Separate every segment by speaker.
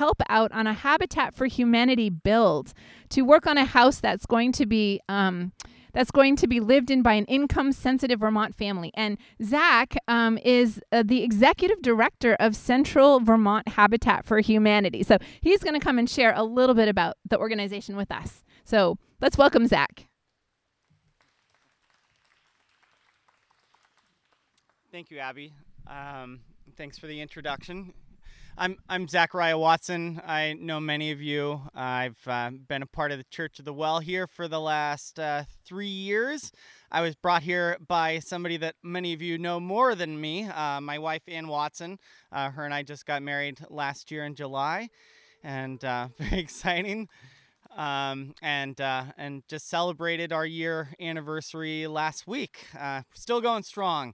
Speaker 1: help out on a Habitat for Humanity build to work on a house that's going to be. Um, that's going to be lived in by an income sensitive Vermont family. And Zach um, is uh, the executive director of Central Vermont Habitat for Humanity. So he's going to come and share a little bit about the organization with us. So let's welcome Zach.
Speaker 2: Thank you, Abby. Um, thanks for the introduction. I'm I'm Zachariah Watson. I know many of you. I've uh, been a part of the Church of the Well here for the last uh, three years. I was brought here by somebody that many of you know more than me. Uh, my wife Ann Watson. Uh, her and I just got married last year in July, and uh, very exciting. Um, and uh, and just celebrated our year anniversary last week. still going strong.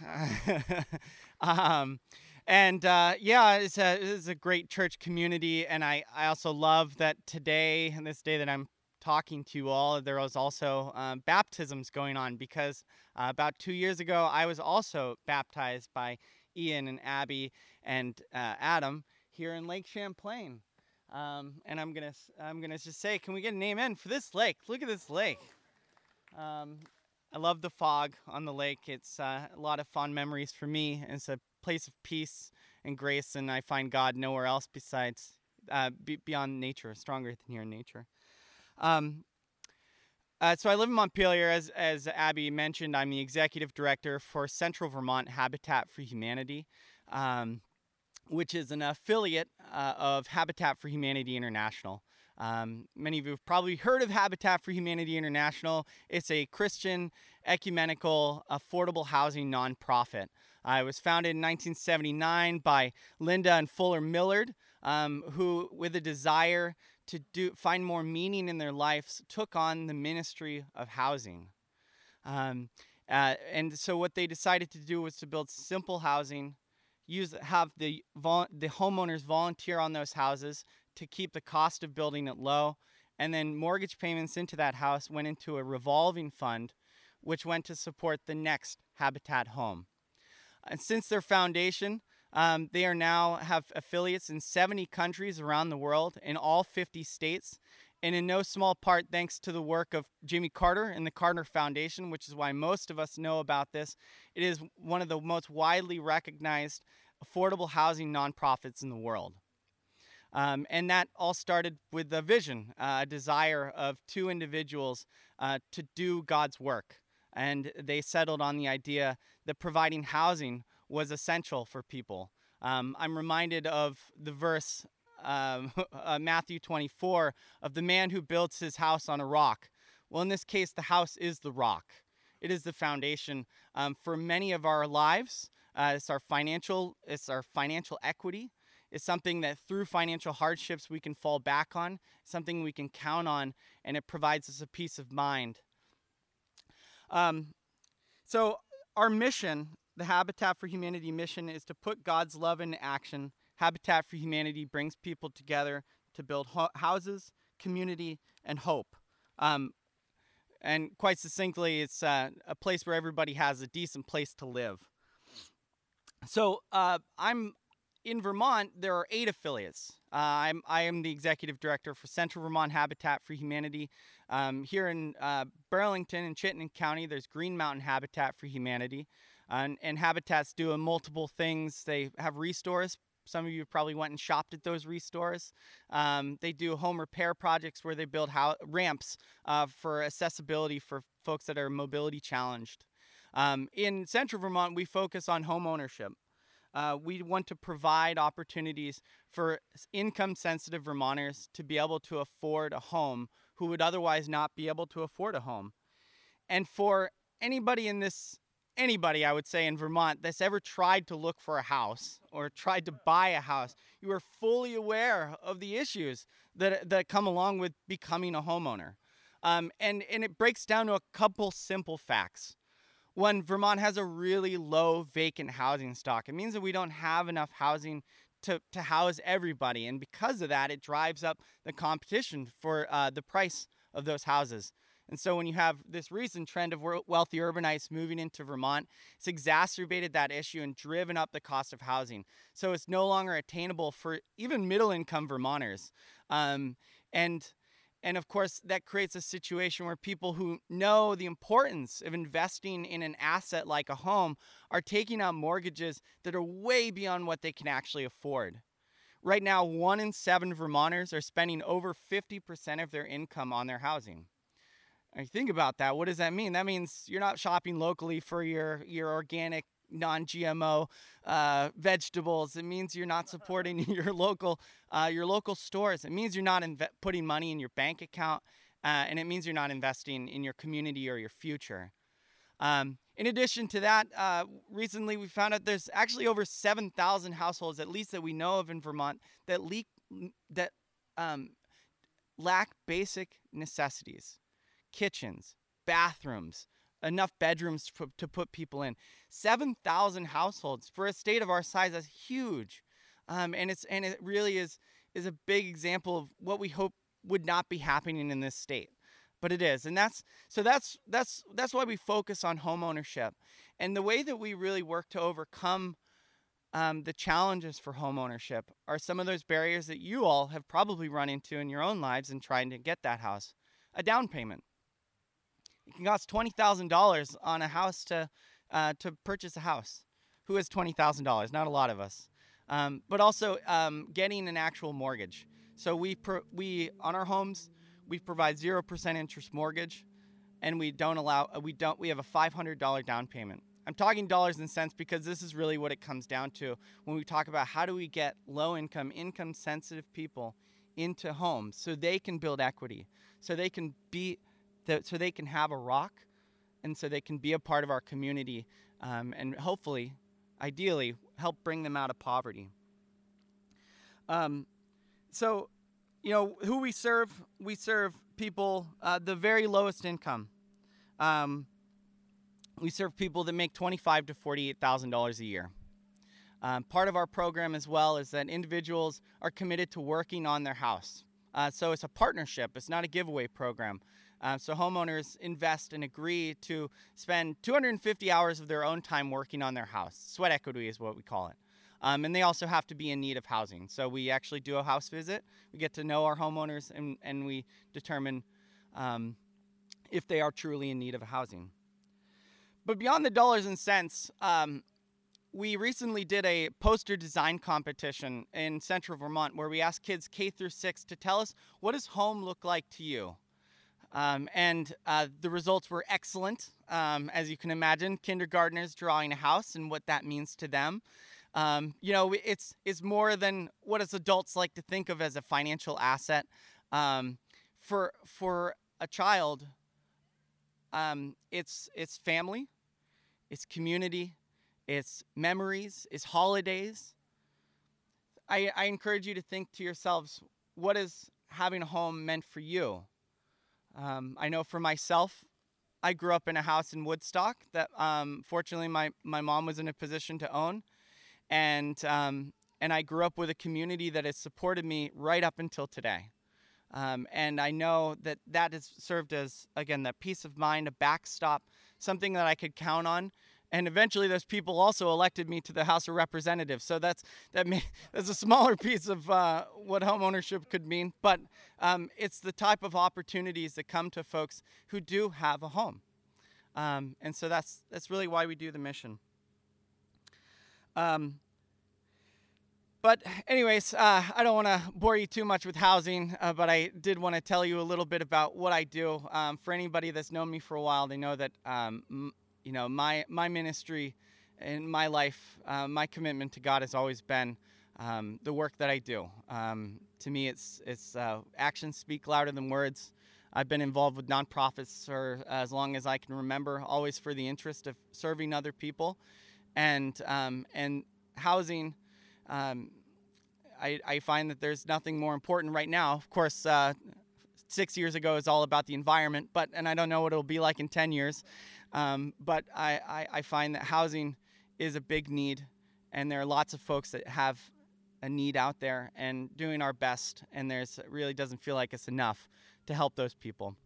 Speaker 2: um, and uh, yeah, it's a, it's a great church community. And I, I also love that today, and this day that I'm talking to you all, there was also um, baptisms going on because uh, about two years ago, I was also baptized by Ian and Abby and uh, Adam here in Lake Champlain. Um, and I'm gonna I'm gonna just say, can we get an amen for this lake? Look at this lake. Um, I love the fog on the lake. It's uh, a lot of fond memories for me. It's a place of peace and grace, and I find God nowhere else besides uh, beyond nature, stronger than here in nature. Um, uh, so I live in Montpelier, as as Abby mentioned. I'm the executive director for Central Vermont Habitat for Humanity, um, which is an affiliate uh, of Habitat for Humanity International. Um, many of you have probably heard of Habitat for Humanity International. It's a Christian, ecumenical, affordable housing nonprofit. Uh, it was founded in 1979 by Linda and Fuller Millard, um, who, with a desire to do, find more meaning in their lives, took on the ministry of housing. Um, uh, and so, what they decided to do was to build simple housing, use have the vol- the homeowners volunteer on those houses to keep the cost of building it low. And then mortgage payments into that house went into a revolving fund, which went to support the next Habitat home. And since their foundation, um, they are now have affiliates in 70 countries around the world, in all 50 states, and in no small part thanks to the work of Jimmy Carter and the Carter Foundation, which is why most of us know about this. It is one of the most widely recognized affordable housing nonprofits in the world. Um, and that all started with a vision, uh, a desire of two individuals uh, to do God's work. And they settled on the idea that providing housing was essential for people. Um, I'm reminded of the verse, um, uh, Matthew 24, of the man who builds his house on a rock. Well, in this case, the house is the rock. It is the foundation um, for many of our lives. Uh, it's our financial, it's our financial equity is something that through financial hardships we can fall back on, something we can count on, and it provides us a peace of mind. Um, so, our mission, the Habitat for Humanity mission, is to put God's love into action. Habitat for Humanity brings people together to build ho- houses, community, and hope. Um, and quite succinctly, it's uh, a place where everybody has a decent place to live. So uh, I'm in Vermont, there are eight affiliates. Uh, I'm I am the executive director for Central Vermont Habitat for Humanity. Um, here in uh, Burlington and Chittenden County, there's Green Mountain Habitat for Humanity, and, and Habitats do a multiple things. They have restores. Some of you probably went and shopped at those restores. Um, they do home repair projects where they build ho- ramps uh, for accessibility for folks that are mobility challenged. Um, in Central Vermont, we focus on home ownership. Uh, we want to provide opportunities for income sensitive Vermonters to be able to afford a home who would otherwise not be able to afford a home. And for anybody in this, anybody I would say in Vermont that's ever tried to look for a house or tried to buy a house, you are fully aware of the issues that, that come along with becoming a homeowner. Um, and, and it breaks down to a couple simple facts. One, Vermont has a really low vacant housing stock. It means that we don't have enough housing to, to house everybody. And because of that, it drives up the competition for uh, the price of those houses. And so when you have this recent trend of wealthy urbanites moving into Vermont, it's exacerbated that issue and driven up the cost of housing. So it's no longer attainable for even middle income Vermonters. Um, and and of course, that creates a situation where people who know the importance of investing in an asset like a home are taking out mortgages that are way beyond what they can actually afford. Right now, one in seven Vermonters are spending over 50% of their income on their housing. And think about that. What does that mean? That means you're not shopping locally for your, your organic non-GMO uh, vegetables. It means you're not supporting your local uh, your local stores. It means you're not inve- putting money in your bank account, uh, and it means you're not investing in your community or your future. Um, in addition to that, uh, recently we found out there's actually over 7,000 households, at least that we know of in Vermont, that leak that um, lack basic necessities, kitchens, bathrooms, enough bedrooms to to put people in. 7,000 households for a state of our size is huge. Um, and it's and it really is is a big example of what we hope would not be happening in this state but it is and that's so that's that's that's why we focus on home ownership and the way that we really work to overcome um, the challenges for home ownership are some of those barriers that you all have probably run into in your own lives in trying to get that house a down payment it can cost $20000 on a house to uh, to purchase a house. Who has twenty thousand dollars? Not a lot of us. Um, but also um, getting an actual mortgage. So we pro- we on our homes we provide zero percent interest mortgage, and we don't allow uh, we don't we have a five hundred dollar down payment. I'm talking dollars and cents because this is really what it comes down to when we talk about how do we get low income, income sensitive people into homes so they can build equity, so they can be, so they can have a rock and so they can be a part of our community um, and hopefully, ideally, help bring them out of poverty. Um, so, you know, who we serve, we serve people uh, the very lowest income. Um, we serve people that make twenty-five to forty-eight thousand dollars a year. Um, part of our program as well is that individuals are committed to working on their house. Uh, so it's a partnership. It's not a giveaway program. Uh, so homeowners invest and agree to spend 250 hours of their own time working on their house. Sweat equity is what we call it. Um, and they also have to be in need of housing. So we actually do a house visit. We get to know our homeowners and, and we determine um, if they are truly in need of housing. But beyond the dollars and cents, um, we recently did a poster design competition in central Vermont where we asked kids K through 6 to tell us what does home look like to you? Um, and uh, the results were excellent. Um, as you can imagine, kindergartners drawing a house and what that means to them. Um, you know, it's it's more than what us adults like to think of as a financial asset. Um, for for a child, um, it's it's family, it's community, it's memories, it's holidays. I, I encourage you to think to yourselves, what is having a home meant for you? Um, I know for myself, I grew up in a house in Woodstock that um, fortunately my, my mom was in a position to own. And, um, and I grew up with a community that has supported me right up until today. Um, and I know that that has served as, again, that peace of mind, a backstop, something that I could count on and eventually those people also elected me to the House of Representatives. So that's that may, that's a smaller piece of uh, what home ownership could mean, but um, it's the type of opportunities that come to folks who do have a home, um, and so that's that's really why we do the mission. Um, but anyways, uh, I don't want to bore you too much with housing, uh, but I did want to tell you a little bit about what I do. Um, for anybody that's known me for a while, they know that um, you know, my my ministry in my life, uh, my commitment to God has always been um, the work that I do. Um, to me, it's it's uh, actions speak louder than words. I've been involved with nonprofits for as long as I can remember, always for the interest of serving other people, and um, and housing. Um, I, I, find that there's nothing more important right now. Of course, uh, six years ago is all about the environment, but and I don't know what it'll be like in ten years. Um, but I, I, I find that housing is a big need, and there are lots of folks that have a need out there and doing our best, and there's it really doesn't feel like it's enough to help those people.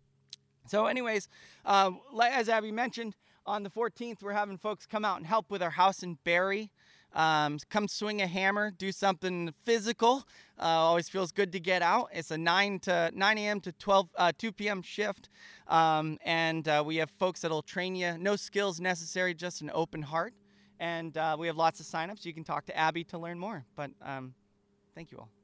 Speaker 2: So, anyways, uh, as Abby mentioned, on the 14th, we're having folks come out and help with our house in Barre. Um, come swing a hammer, do something physical. Uh, always feels good to get out. It's a 9 to 9 a.m. to 12 uh, 2 p.m. shift, um, and uh, we have folks that'll train you. No skills necessary, just an open heart. And uh, we have lots of signups. You can talk to Abby to learn more. But um, thank you all.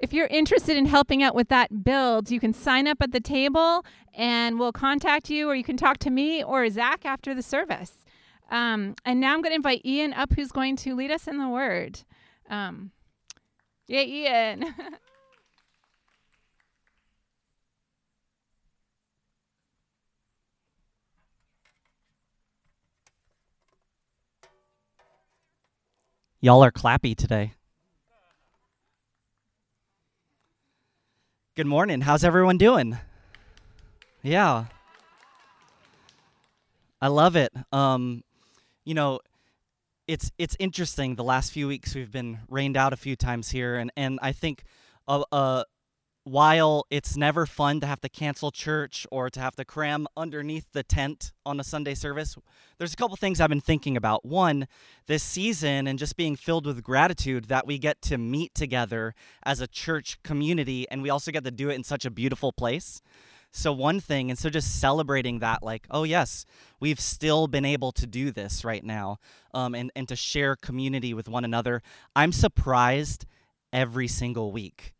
Speaker 1: If you're interested in helping out with that build, you can sign up at the table and we'll contact you, or you can talk to me or Zach after the service. Um, and now I'm going to invite Ian up, who's going to lead us in the word. Um, yeah, Ian.
Speaker 3: Y'all are clappy today. Good morning. How's everyone doing? Yeah. I love it. Um, you know, it's it's interesting. The last few weeks we've been rained out a few times here, and and I think uh, uh, while it's never fun to have to cancel church or to have to cram underneath the tent on a Sunday service, there's a couple things I've been thinking about. One, this season and just being filled with gratitude that we get to meet together as a church community and we also get to do it in such a beautiful place. So, one thing, and so just celebrating that, like, oh, yes, we've still been able to do this right now um, and, and to share community with one another. I'm surprised every single week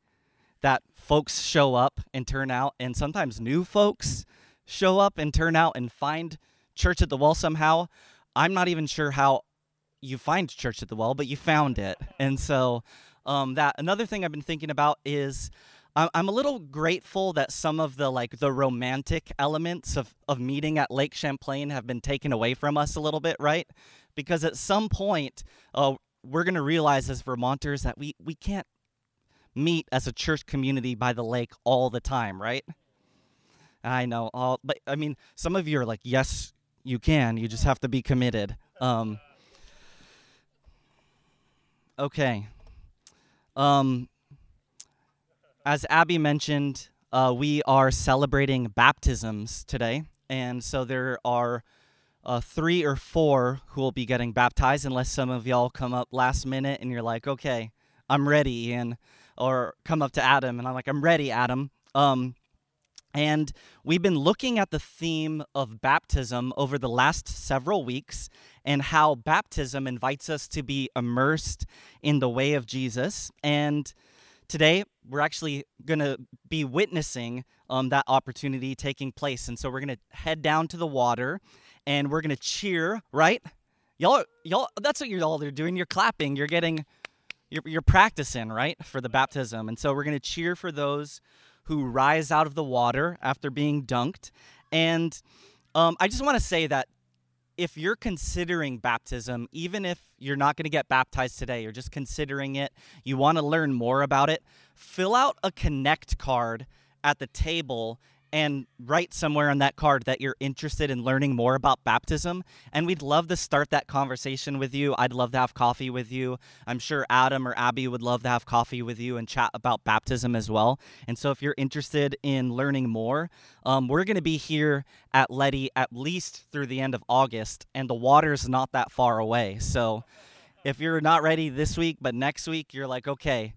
Speaker 3: that folks show up and turn out, and sometimes new folks show up and turn out and find church at the well somehow. I'm not even sure how you find church at the well, but you found it. And so, um, that another thing I've been thinking about is I'm a little grateful that some of the like the romantic elements of, of meeting at Lake Champlain have been taken away from us a little bit, right? Because at some point, uh, we're going to realize as Vermonters that we, we can't meet as a church community by the lake all the time, right? I know, all, but I mean, some of you are like, yes, you can. You just have to be committed. Um, okay. Um, as Abby mentioned, uh, we are celebrating baptisms today, and so there are uh, three or four who will be getting baptized, unless some of y'all come up last minute and you're like, okay, I'm ready, and or come up to Adam and I'm like, I'm ready, Adam. Um, and we've been looking at the theme of baptism over the last several weeks and how baptism invites us to be immersed in the way of Jesus. And today we're actually going to be witnessing um, that opportunity taking place. And so we're going to head down to the water and we're going to cheer, right? Y'all, y'all, that's what you're all are doing. You're clapping. You're getting you're, you're practicing, right, for the baptism. And so we're going to cheer for those who rise out of the water after being dunked. And um, I just want to say that if you're considering baptism, even if you're not going to get baptized today, you're just considering it, you want to learn more about it, fill out a connect card at the table and write somewhere on that card that you're interested in learning more about baptism. And we'd love to start that conversation with you. I'd love to have coffee with you. I'm sure Adam or Abby would love to have coffee with you and chat about baptism as well. And so if you're interested in learning more, um, we're going to be here at Leddy at least through the end of August, and the water's not that far away. So if you're not ready this week, but next week, you're like, okay,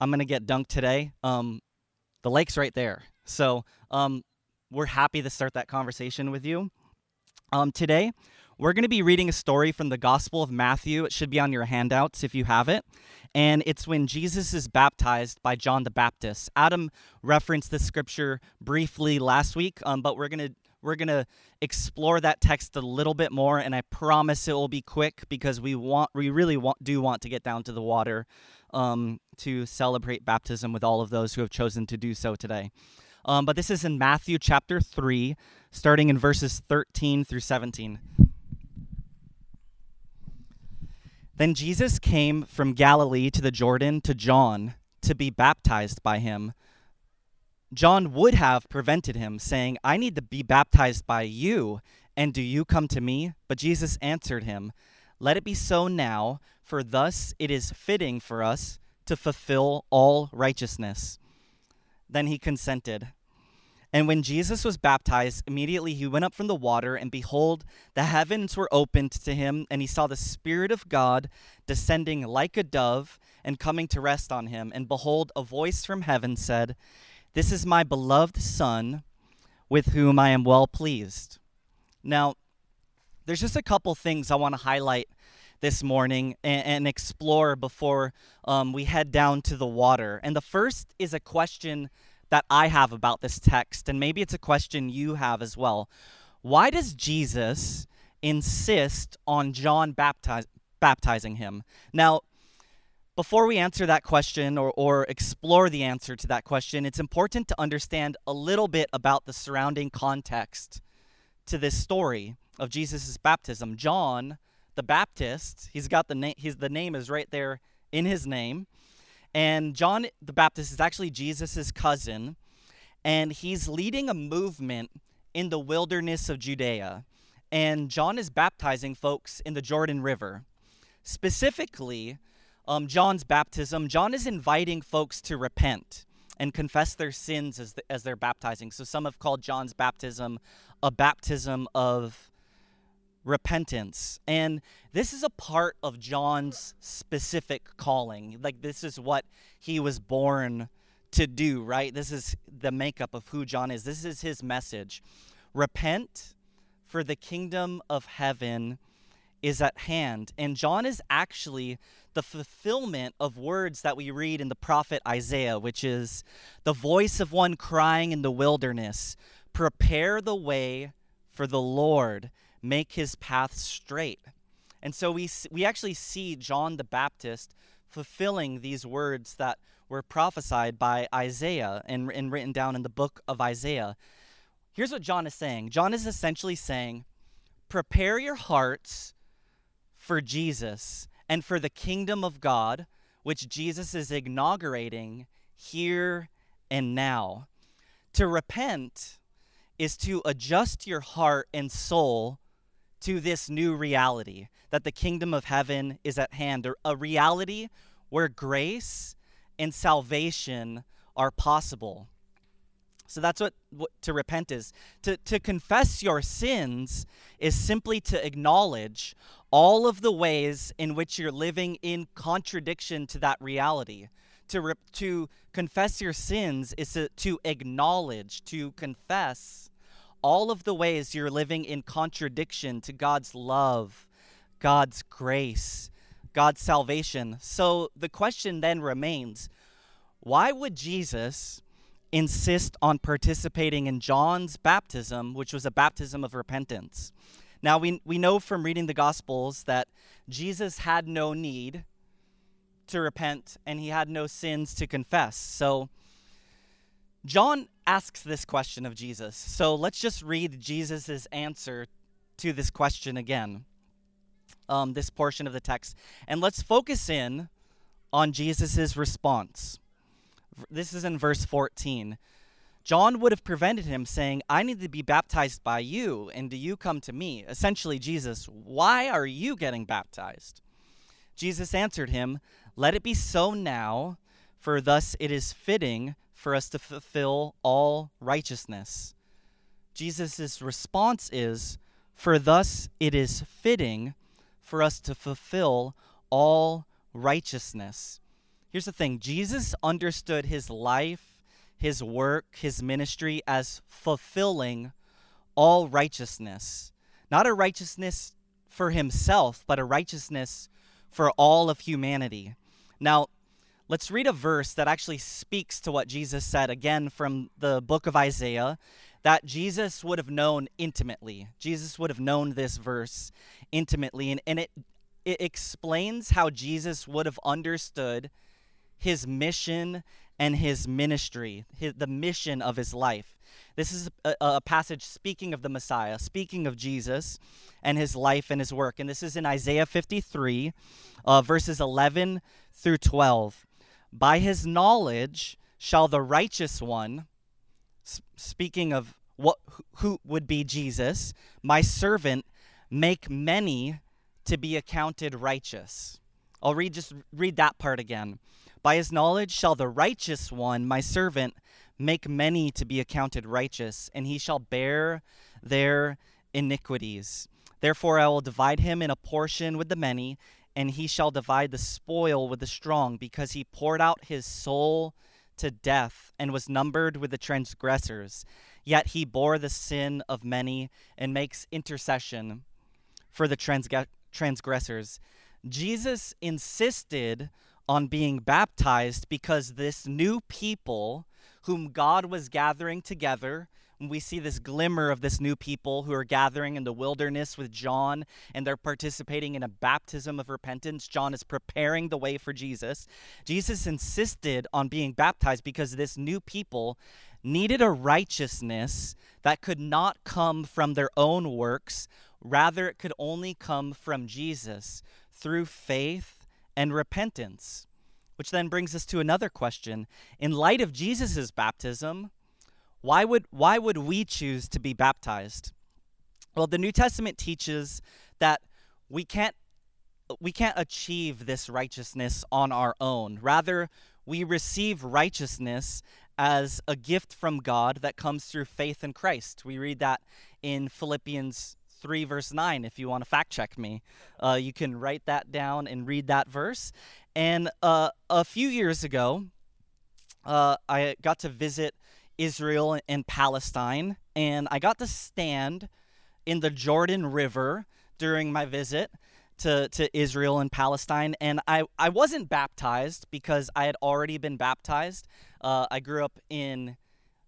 Speaker 3: I'm going to get dunked today. Um, the lake's right there. So um, we're happy to start that conversation with you. Um, today, we're going to be reading a story from the Gospel of Matthew. It should be on your handouts if you have it. And it's when Jesus is baptized by John the Baptist. Adam referenced this scripture briefly last week, um, but we're going to we're going to explore that text a little bit more and i promise it will be quick because we want we really want do want to get down to the water um, to celebrate baptism with all of those who have chosen to do so today um, but this is in Matthew chapter 3, starting in verses 13 through 17. Then Jesus came from Galilee to the Jordan to John to be baptized by him. John would have prevented him, saying, I need to be baptized by you, and do you come to me? But Jesus answered him, Let it be so now, for thus it is fitting for us to fulfill all righteousness. Then he consented. And when Jesus was baptized, immediately he went up from the water, and behold, the heavens were opened to him, and he saw the Spirit of God descending like a dove and coming to rest on him. And behold, a voice from heaven said, This is my beloved Son, with whom I am well pleased. Now, there's just a couple things I want to highlight this morning and, and explore before um, we head down to the water. And the first is a question that I have about this text, and maybe it's a question you have as well. Why does Jesus insist on John baptize, baptizing him? Now, before we answer that question or, or explore the answer to that question, it's important to understand a little bit about the surrounding context to this story of Jesus' baptism. John the Baptist, he's got the name, his, the name is right there in his name. And John the Baptist is actually Jesus' cousin, and he's leading a movement in the wilderness of Judea. And John is baptizing folks in the Jordan River. Specifically, um, John's baptism, John is inviting folks to repent and confess their sins as, the, as they're baptizing. So some have called John's baptism a baptism of repentance. And this is a part of John's specific calling. Like, this is what he was born to do, right? This is the makeup of who John is. This is his message. Repent, for the kingdom of heaven is at hand. And John is actually the fulfillment of words that we read in the prophet Isaiah, which is the voice of one crying in the wilderness, prepare the way for the Lord make his path straight. And so we, we actually see John the Baptist fulfilling these words that were prophesied by Isaiah and, and written down in the book of Isaiah. Here's what John is saying John is essentially saying, Prepare your hearts for Jesus and for the kingdom of God, which Jesus is inaugurating here and now. To repent is to adjust your heart and soul to this new reality that the kingdom of heaven is at hand, or a reality where grace and salvation are possible. So that's what, what, to repent is. To, to confess your sins is simply to acknowledge all of the ways in which you're living in contradiction to that reality. To, to confess your sins is to, to acknowledge, to confess all of the ways you're living in contradiction to God's love, God's grace, God's salvation. So the question then remains why would Jesus insist on participating in John's baptism, which was a baptism of repentance? Now, we, we know from reading the Gospels that Jesus had no need to repent and he had no sins to confess. So, John asks this question of Jesus. So let's just read Jesus' answer to this question again, um, this portion of the text. And let's focus in on Jesus' response. This is in verse 14. John would have prevented him, saying, I need to be baptized by you, and do you come to me? Essentially, Jesus, why are you getting baptized? Jesus answered him, Let it be so now, for thus it is fitting for us to fulfill all righteousness. Jesus' response is, For thus it is fitting for us to fulfill all righteousness. Here's the thing Jesus understood his life, his work, his ministry as fulfilling all righteousness. Not a righteousness for himself, but a righteousness for all of humanity. Now, Let's read a verse that actually speaks to what Jesus said again from the book of Isaiah that Jesus would have known intimately. Jesus would have known this verse intimately and, and it it explains how Jesus would have understood his mission and his ministry, his, the mission of his life. This is a, a, passage speaking of the Messiah, speaking of Jesus and his life and his work. And this is in Isaiah 53, uh, verses 11 through 12. By his knowledge shall the righteous one, speaking of what who would be Jesus, my servant, make many to be accounted righteous. I'll read just read that part again. By his knowledge shall the righteous one, my servant, make many to be accounted righteous, and he shall bear their iniquities. Therefore I will divide him in a portion with the many, and he shall divide the spoil with the strong, because he poured out his soul to death and was numbered with the transgressors. Yet he bore the sin of many and makes intercession for the transg- transgressors. Jesus insisted on being baptized because this new people whom God was gathering together we see this glimmer of this new people who are gathering in the wilderness with John and they're participating in a baptism of repentance. John is preparing the way for Jesus. Jesus insisted on being baptized because this new people needed a righteousness that could not come from their own works, rather, it could only come from Jesus through faith and repentance. Which then brings us to another question. In light of Jesus' baptism, why would, why would we choose to be baptized? Well, the New Testament teaches that we can't, we can't achieve this righteousness on our own. Rather, we receive righteousness as a gift from God that comes through faith in Christ. We read that in Philippians 3, verse 9. If you want to fact check me, uh, you can write that down and read that verse. And uh, a few years ago, uh, I got to visit Israel and Palestine, and I got to stand in the Jordan River during my visit to, to Israel and Palestine. And I, I wasn't baptized because I had already been baptized. Uh, I grew up in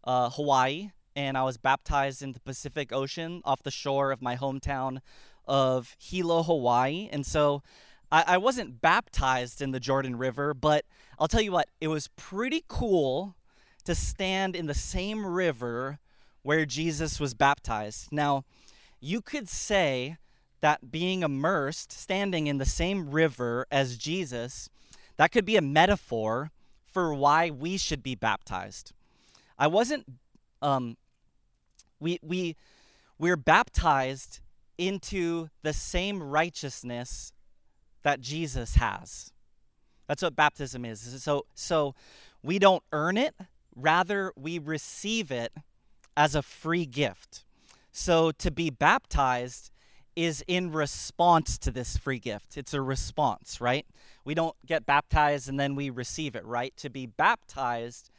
Speaker 3: uh, Hawaii, and I was baptized in the Pacific Ocean off the shore of my hometown of Hilo, Hawaii. And so I, I wasn't baptized in the Jordan River, but I'll tell you what, it was pretty cool to stand in the same river where Jesus was baptized. Now, you could say that being immersed, standing in the same river as Jesus, that could be a metaphor for why we should be baptized. I wasn't um we we we're baptized into the same righteousness that Jesus has. That's what baptism is. So so we don't earn it, Rather, we receive it as a free gift. So to be baptized is in response to this free gift. It's a response, right? We don't get baptized and then we receive it, right? To be baptized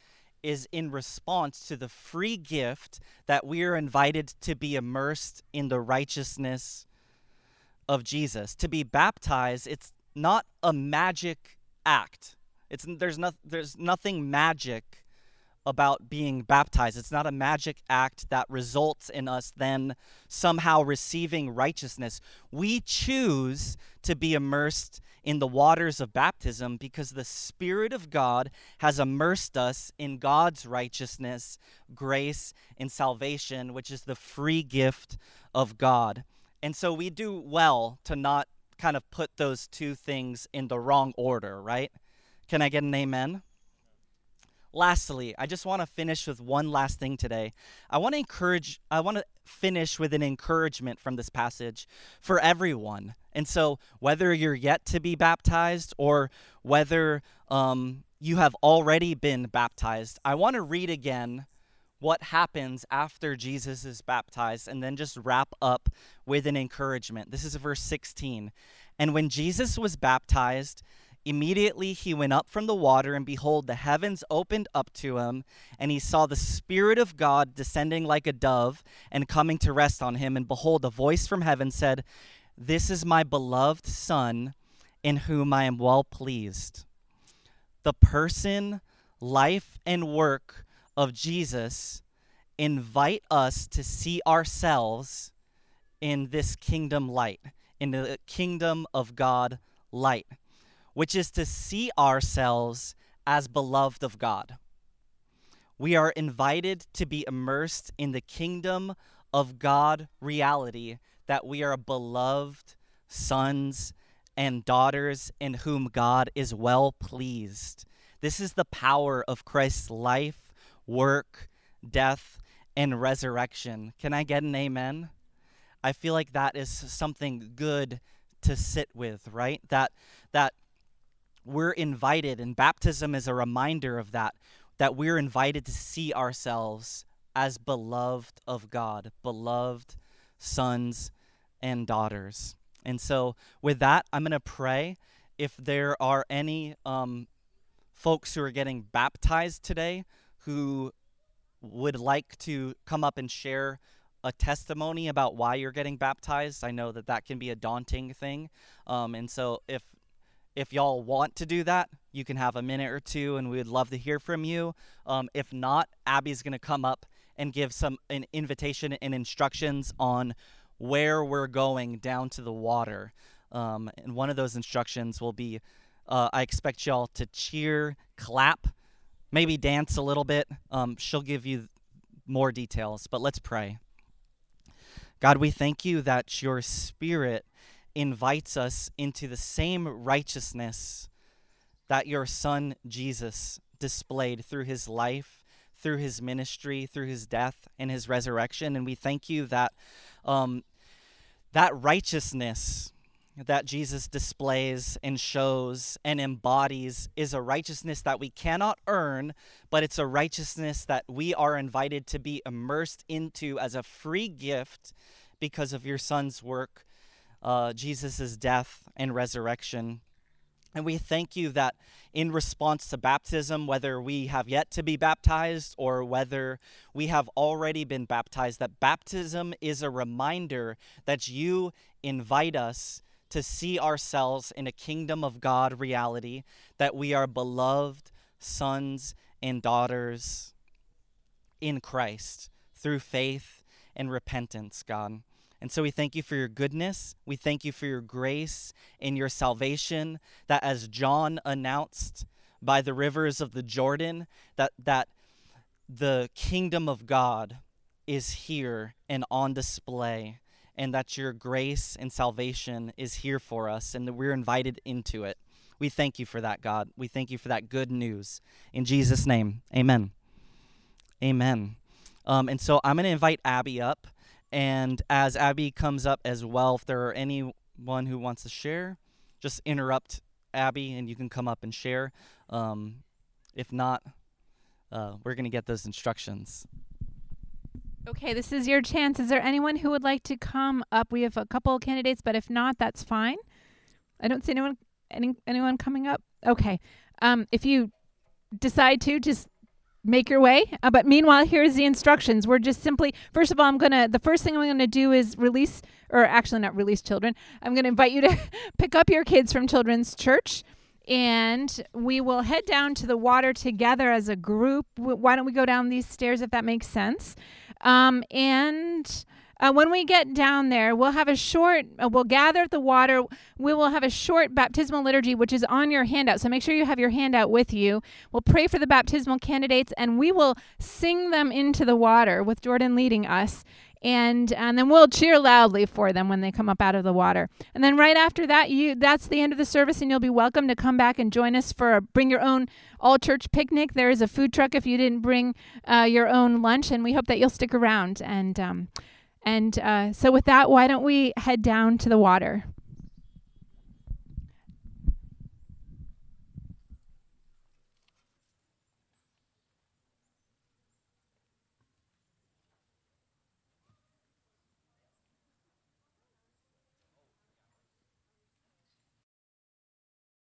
Speaker 3: is in response to the free gift that we are invited to be immersed in the righteousness of Jesus. To be baptized, it's not a magic act. It's there's not there's nothing magic about being baptized. It's not a magic act that results in us then somehow receiving righteousness. We choose to be immersed in the waters of baptism because the Spirit of God has immersed us in God's righteousness, grace, and salvation, which is the free gift of God. And so we do well to not kind of put those two things in the wrong order, right? Can I get an amen? Lastly, I just want to finish with one last thing today. I want to encourage, I want to finish with an encouragement from this passage for everyone. And so, whether you're yet to be baptized or whether um, you have already been baptized, I want to read again what happens after Jesus is baptized and then just wrap up with an encouragement. This is verse 16. And when Jesus was baptized, Immediately he went up from the water, and behold, the heavens opened up to him, and he saw the Spirit of God descending like a dove and coming to rest on him. And behold, a voice from heaven said, This is my beloved Son, in whom I am well pleased. The person, life, and work of Jesus invite us to see ourselves in this kingdom light, in the kingdom of God light which is to see ourselves as beloved of God. We are invited to be immersed in the kingdom of God reality that we are beloved sons and daughters in whom God is well pleased. This is the power of Christ's life, work, death, and resurrection. Can I get an amen? I feel like that is something good to sit with, right? That that we're invited, and baptism is a reminder of that, that we're invited to see ourselves as beloved of God, beloved sons and daughters. And so, with that, I'm going to pray. If there are any um, folks who are getting baptized today who would like to come up and share a testimony about why you're getting baptized, I know that that can be a daunting thing. Um, and so, if if y'all want to do that, you can have a minute or two, and we would love to hear from you. Um, if not, Abby's going to come up and give some an invitation and instructions on where we're going down to the water. Um, and one of those instructions will be uh, I expect y'all to cheer, clap, maybe dance a little bit. Um, she'll give you more details, but let's pray. God, we thank you that your spirit invites us into the same righteousness that your son Jesus displayed through his life, through his ministry, through his death and his resurrection. And we thank you that um, that righteousness that Jesus displays and shows and embodies is a righteousness that we cannot earn, but it's a righteousness that we are invited to be immersed into as a free gift because of your Son's work, uh, Jesus' death and resurrection. And we thank you that in response to baptism, whether we have yet to be baptized or whether we have already been baptized, that baptism is a reminder that you invite us to see ourselves in a kingdom of God reality, that we are beloved sons and daughters in Christ through faith and repentance, God. And so we thank you for your goodness. We thank you for your grace and your salvation that as John announced by the rivers of the Jordan that that the kingdom of God is here and on display and that your grace and salvation is here for us and that we're invited into it. We thank you for that, God. We thank you for that good news. In Jesus' name, amen. Amen. Um, and so I'm going to invite Abby up. And as Abby comes up as well, if there are anyone who wants to share, just interrupt Abby and you can come up and share. Um, if not, uh, we're going to get those instructions.
Speaker 1: Okay, this is your chance. Is there anyone who would like to come up? We have a couple of candidates, but if not, that's fine. I don't see anyone any anyone coming up. Okay. Um, if you decide to, just make your way. Uh, but meanwhile, here's the instructions. We're just simply, first of all, I'm going to, the first thing I'm going to do is release, or actually not release children. I'm going to invite you to pick up your kids from Children's Church and we will head down to the water together as a group. Why don't we go down these stairs if that makes sense? Um, and uh, when we get down there, we'll have a short, uh, we'll gather at the water. We will have a short baptismal liturgy, which is on your handout. So make sure you have your handout with you. We'll pray for the baptismal candidates and we will sing them into the water with Jordan leading us. And, and then we'll cheer loudly for them when they come up out of the water. And then right after that, you that's the end of the service, and you'll be welcome to come back and join us for a bring your own all church picnic. There is a food truck if you didn't bring uh, your own lunch, and we hope that you'll stick around. And um, and uh, so, with that, why don't we head down to the water?